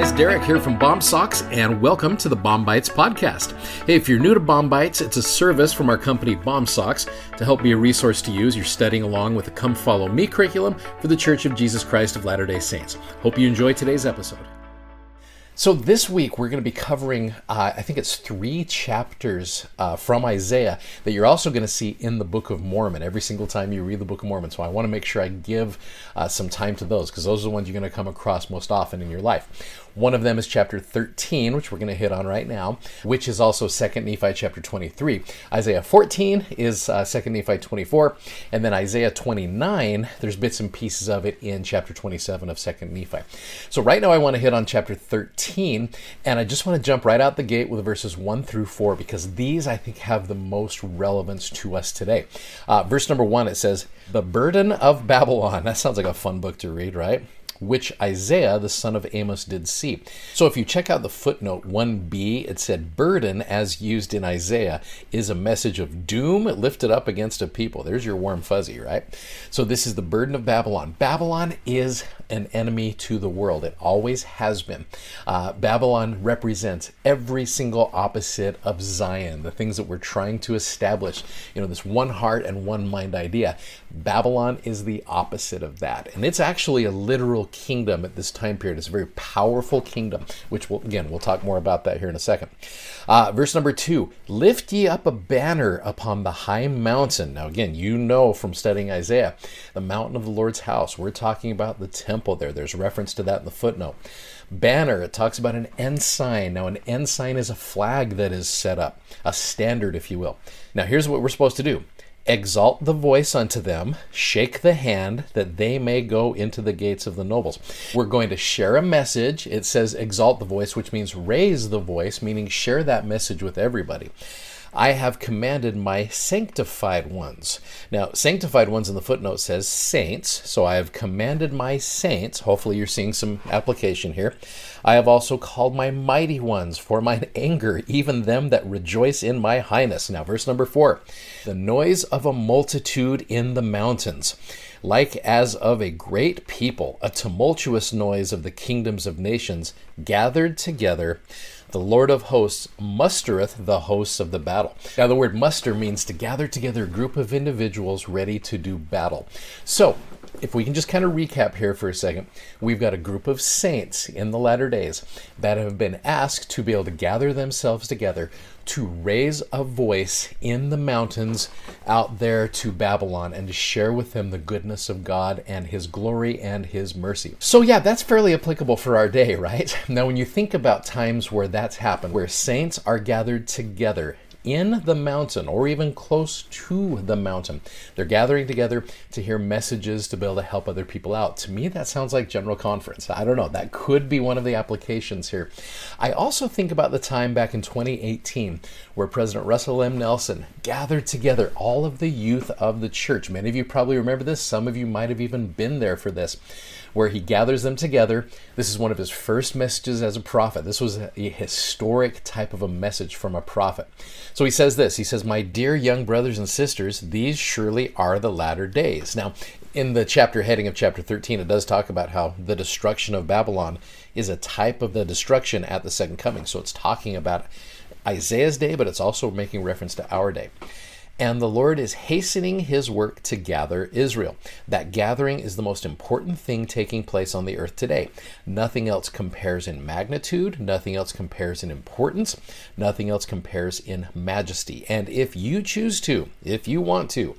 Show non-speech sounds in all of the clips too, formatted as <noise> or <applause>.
guys, Derek here from BOMsocks, and welcome to the BOM-BITES podcast. Hey, if you're new to BOM-BITES, it's a service from our company BOMsocks to help be a resource to use. You're studying along with the Come Follow Me curriculum for the Church of Jesus Christ of Latter day Saints. Hope you enjoy today's episode. So, this week we're going to be covering, uh, I think it's three chapters uh, from Isaiah that you're also going to see in the Book of Mormon every single time you read the Book of Mormon. So, I want to make sure I give uh, some time to those because those are the ones you're going to come across most often in your life. One of them is chapter 13, which we're going to hit on right now, which is also 2nd Nephi chapter 23. Isaiah 14 is uh, 2nd Nephi 24, and then Isaiah 29, there's bits and pieces of it in chapter 27 of 2nd Nephi. So right now I want to hit on chapter 13, and I just want to jump right out the gate with verses 1 through 4 because these I think have the most relevance to us today. Uh, verse number 1, it says, The burden of Babylon. That sounds like a fun book to read, right? Which Isaiah, the son of Amos, did see. So if you check out the footnote 1b, it said, Burden, as used in Isaiah, is a message of doom lifted up against a people. There's your warm fuzzy, right? So this is the burden of Babylon. Babylon is an enemy to the world, it always has been. Uh, Babylon represents every single opposite of Zion, the things that we're trying to establish. You know, this one heart and one mind idea. Babylon is the opposite of that. And it's actually a literal kingdom at this time period. It's a very powerful kingdom, which we'll, again, we'll talk more about that here in a second. Uh, verse number two Lift ye up a banner upon the high mountain. Now, again, you know from studying Isaiah, the mountain of the Lord's house. We're talking about the temple there. There's reference to that in the footnote. Banner, it talks about an ensign. Now, an ensign is a flag that is set up, a standard, if you will. Now, here's what we're supposed to do Exalt the voice unto them, shake the hand, that they may go into the gates of the nobles. We're going to share a message. It says exalt the voice, which means raise the voice, meaning share that message with everybody. I have commanded my sanctified ones. Now, sanctified ones in the footnote says saints, so I have commanded my saints. Hopefully, you're seeing some application here. I have also called my mighty ones for mine <laughs> anger, even them that rejoice in my highness. Now, verse number four the noise of a multitude in the mountains like as of a great people, a tumultuous noise of the kingdoms of nations gathered together the Lord of hosts mustereth the hosts of the battle. Now, the word muster means to gather together a group of individuals ready to do battle. So, if we can just kind of recap here for a second, we've got a group of saints in the latter days that have been asked to be able to gather themselves together to raise a voice in the mountains out there to Babylon and to share with them the goodness of God and His glory and His mercy. So, yeah, that's fairly applicable for our day, right? <laughs> Now, when you think about times where that's happened, where saints are gathered together in the mountain or even close to the mountain. They're gathering together to hear messages to be able to help other people out. To me, that sounds like General Conference. I don't know. That could be one of the applications here. I also think about the time back in 2018 where President Russell M. Nelson gathered together all of the youth of the church. Many of you probably remember this. Some of you might have even been there for this where he gathers them together. This is one of his first messages as a prophet. This was a historic type of a message from a prophet. So he says this He says, My dear young brothers and sisters, these surely are the latter days. Now, in the chapter heading of chapter 13, it does talk about how the destruction of Babylon is a type of the destruction at the second coming. So it's talking about Isaiah's day, but it's also making reference to our day. And the Lord is hastening his work to gather Israel. That gathering is the most important thing taking place on the earth today. Nothing else compares in magnitude, nothing else compares in importance, nothing else compares in majesty. And if you choose to, if you want to,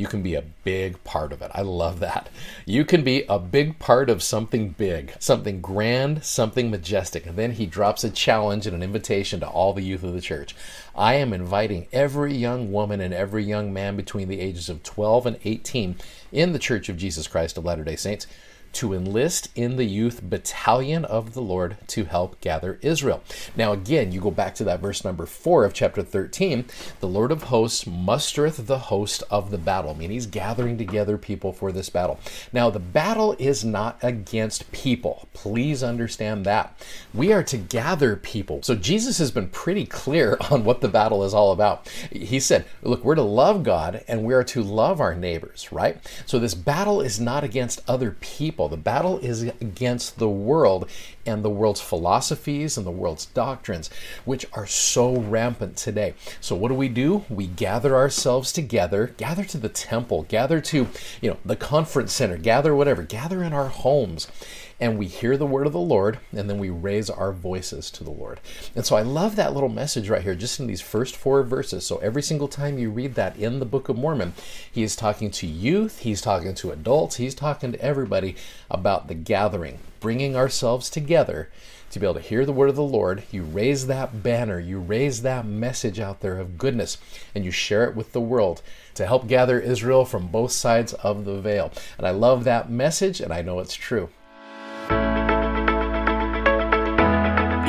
you can be a big part of it. I love that. You can be a big part of something big, something grand, something majestic. And then he drops a challenge and an invitation to all the youth of the church. I am inviting every young woman and every young man between the ages of 12 and 18 in the Church of Jesus Christ of Latter day Saints to enlist in the youth battalion of the Lord to help gather Israel. Now, again, you go back to that verse number four of chapter 13. The Lord of hosts mustereth the host of the battle, meaning he's gathering together people for this battle. Now, the battle is not against people. Please understand that. We are to gather people. So, Jesus has been pretty clear <laughs> on what the battle is all about. He said, Look, we're to love God and we are to love our neighbors, right? So, this battle is not against other people people. The battle is against the world and the world's philosophies and the world's doctrines, which are so rampant today. So what do we do? We gather ourselves together, gather to the temple, gather to, you know, the conference center, gather whatever, gather in our homes and we hear the word of the Lord, and then we raise our voices to the Lord. And so I love that little message right here, just in these first four verses. So every single time you read that in the Book of Mormon, he is talking to youth, he's talking to adults, he's talking to everybody about the gathering, bringing ourselves together to be able to hear the word of the Lord. You raise that banner, you raise that message out there of goodness, and you share it with the world to help gather Israel from both sides of the veil. And I love that message, and I know it's true.